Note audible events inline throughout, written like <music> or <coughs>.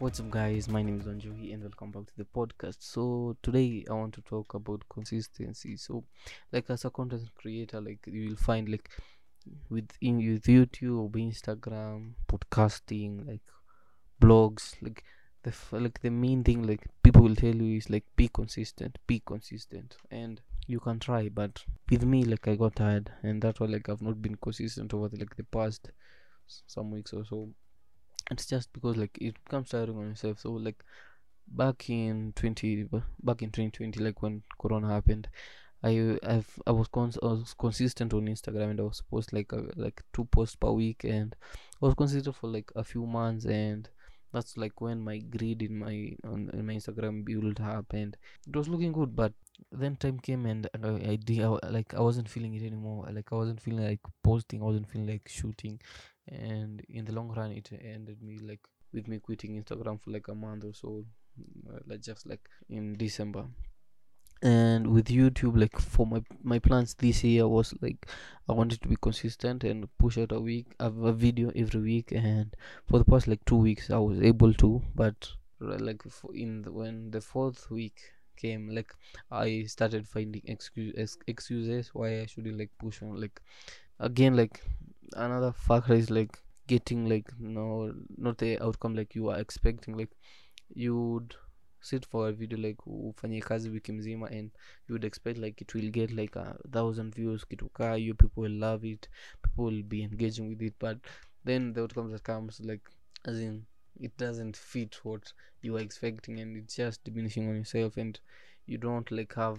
What's up, guys? My name is Wanjohi, and welcome back to the podcast. So today I want to talk about consistency. So, like as a content creator, like you will find like within with YouTube, Instagram, podcasting, like blogs, like the like the main thing like people will tell you is like be consistent, be consistent, and you can try. But with me, like I got tired, and that's why like I've not been consistent over the, like the past some weeks or so it's just because like it becomes tiring on yourself so like back in 20 back in 2020 like when corona happened i i've i was, cons- I was consistent on instagram and i was supposed like uh, like two posts per week and i was consistent for like a few months and that's like when my grid in my on in my instagram build up and it was looking good but then time came and uh, i did I, like i wasn't feeling it anymore. Like i wasn't feeling like posting. I wasn't feeling like shooting and in the long run it ended me like with me quitting instagram for like a month or so uh, like just like in december. And with youtube like for my my plans this year was like i wanted to be consistent and push out a week a, a video every week and for the past like two weeks i was able to but like in the, when the fourth week came like i started finding excuse, ex- excuses why i shouldn't like push on like again like another factor is like getting like no not the outcome like you are expecting like you would sit for a video like ufanye kazi wiki mzima and you would expect like it will get like a thousand views kitu kaa you people will love it people will be engaging with it but then the outcome that comes like as in it doesn't fit what you are expecting and it's just diminishing on yourself and you don't like have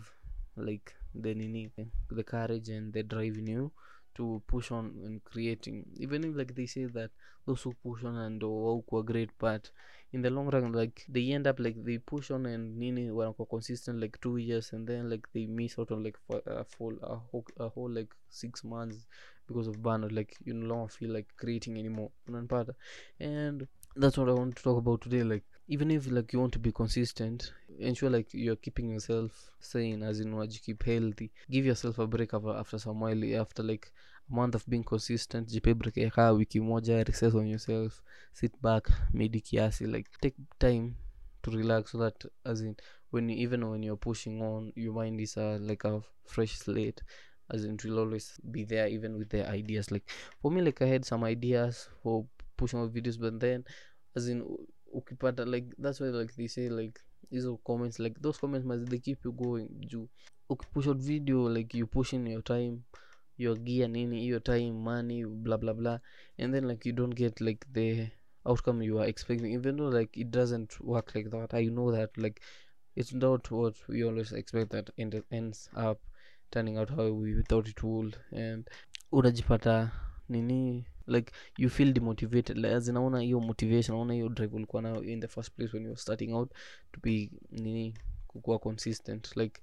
like the nini the courage and the drive in you to push on and creating. Even if like they say that those who push on and walk were great but in the long run like they end up like they push on and nini wanakuwa consistent like two years and then like they miss out on like for a full a whole, a whole like six months because of burnout like you no longer feel like creating anymore. And that's what i want to talk about today like even if like you want to be consistent ensure like you're keeping yourself sane as in what you keep healthy. Give yourself a break after, some while after like a month of being consistent. Jipe break ya kaa wiki moja recess on yourself. Sit back medi kiasi like take time to relax so that as in when you, even when you're pushing on your mind is uh, like a fresh slate as in it will always be there even with the ideas. Like for me like i had some ideas for pushing out videos but then as in ukipata like that's why like they say like hizo comments like those comments must they keep you going. Juu ukipush out video like you push in your time your gear nini your time money blah blah blah. And then like you don't get like the outcome you are expecting even though like it doesn't work like that. I know that like it's not what we always expect that it ends up turning out how we thought it would. And unajipata nini like you feel demotivated. Like, as naona hiyo motivation naona hiyo drive ulikuwa nayo in the first place when you were starting out to be nini kukuwa consistent. Like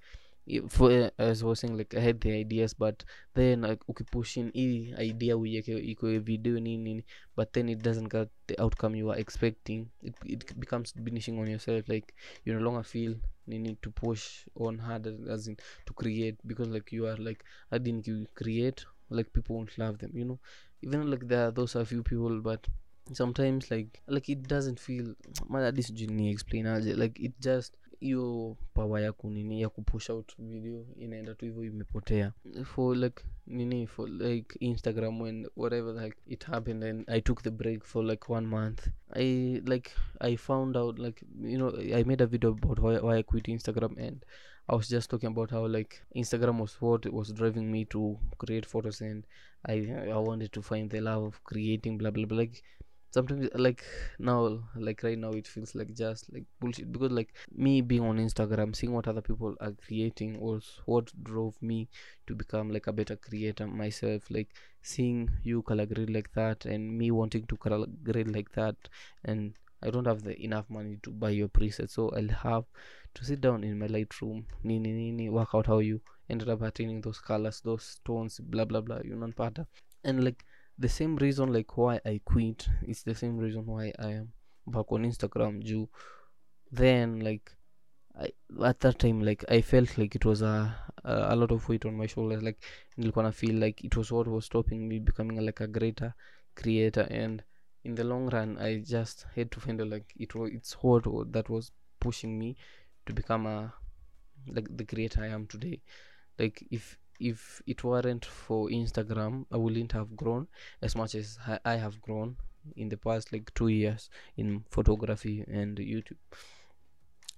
for uh, as I was saying like i had the ideas but then like ukipush hii idea uiweke iko video nini nini but then it doesn't get the outcome you are expecting. It, it becomes diminishing on yourself. Like you no longer feel nini to push on harder as in to create because like you are like i didn't you create like people won't love them you know even like there those are few people but sometimes like like it doesn't feel man at least ni explain like it just hiyo power ya kunini ya kupush out video inaenda tu hivyo imepotea. For like nini for like instagram when whatever like it happened and i took the break for like one month. I like i found out like you know i made a video about why, why i quit instagram and i was just talking about how like instagram was what was driving me to create photos and i i wanted to find the love of creating blah blah blah. Like sometimes like now like right now it feels like just like bullshit because like me being on instagram seeing what other people are creating was what drove me to become like a better creator myself. Like seeing you color grade like that and me wanting to color grade like that and i don't have the enough money to buy your preset so i'll have to sit down in my lightroom. Nini nini work out how you ended up attaining those colors those tones blah blah blah you know pata and like the same reason like why i quit is the same reason why i am back on instagram juu then like I, at that time like i felt like it was a, a a lot of weight on my shoulders. Like nilikuwa na feel like it was what was stopping me becoming like a greater creator and in the long run i just had to find out like it was it's what that was pushing me to become a like the creator i am today. Like if if it weren't for instagram i wouldn't have grown as much as i, I have grown in the past like two years in photography and youtube.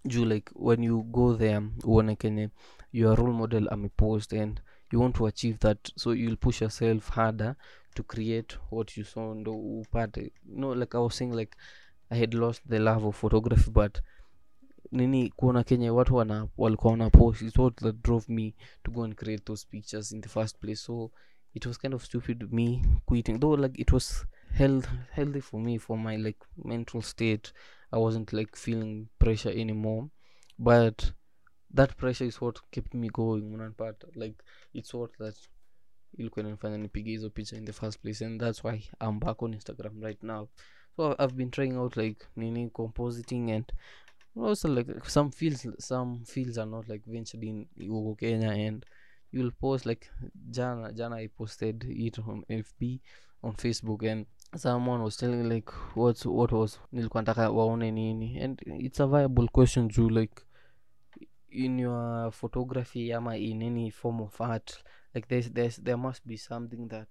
You like when you go there uone kenye your role model amepost and you want to achieve that so you'll push yourself harder to create what you saw ndo upate. No like i was saying like i had lost the love of photography but nini kuona kenya watu wana walikuwa wana post is what that drove me to go and create those pictures in the first place. So it was kind of stupid me quitting. Though like it was health, healthy for me for my like mental state. I wasn't like feeling pressure anymore. But that pressure is what kept me going unanipata like it's what that ilikuwa inanifanya nipige hizo picha in the first place and that's why i'm back on instagram right now. So i've been trying out like nini compositing and also like some fields some fields are not like ventured in huko kenya and you'll post like jana jana i posted it on fb on facebook and someone was telling like what what was nilikuwa nataka waone nini and it's a viable question juu like in your photography ama in any form of art like there's, there's there must be something that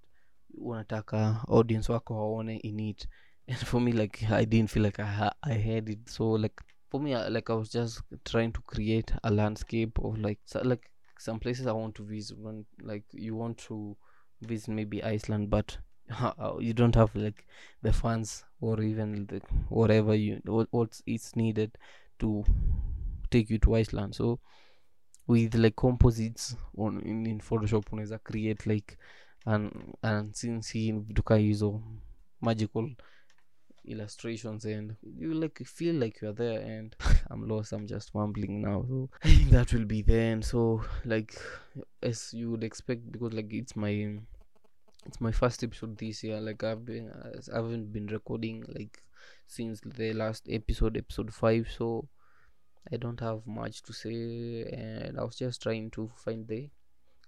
unataka audience wako waone in it. <laughs> And for me like i didn't feel like i, ha- I had it. So like for me like i was just trying to create a landscape of like so, like some places i want to visit when like you want to visit maybe iceland but <laughs> uh, you don't have like the funds or even the whatever you what, what's it's needed to take you to iceland. So with like composites on in, in photoshop unaweza create like an, an scene vitu kaa hizo magical illustrations and you like feel like you're there and <laughs> i'm lost i'm just mumbling now. So <laughs> that will be the end. So like as you would expect because like it's my it's my first episode this year like i've been i haven't been recording like since the last episode episode 5 so i don't have much to say and i was just trying to find the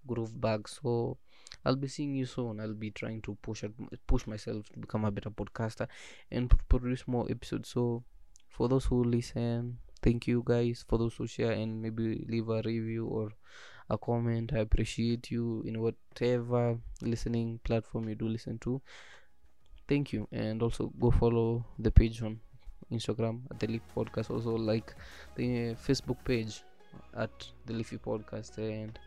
groove back. So i'll be seeing you soon. I'll be trying to push push myself to become a better podcaster and produce more episodes. So for those who listen thank you guys. For those who share and maybe leave a review or a comment i appreciate you in whatever listening platform you do listen to. Thank you and also go follow the page on instagram at the leafy podcast also like the uh, facebook page at the leafy podcast and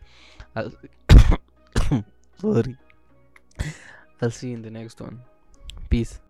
I'll <coughs> <coughs> sorry. I'll see you in the next one. Peace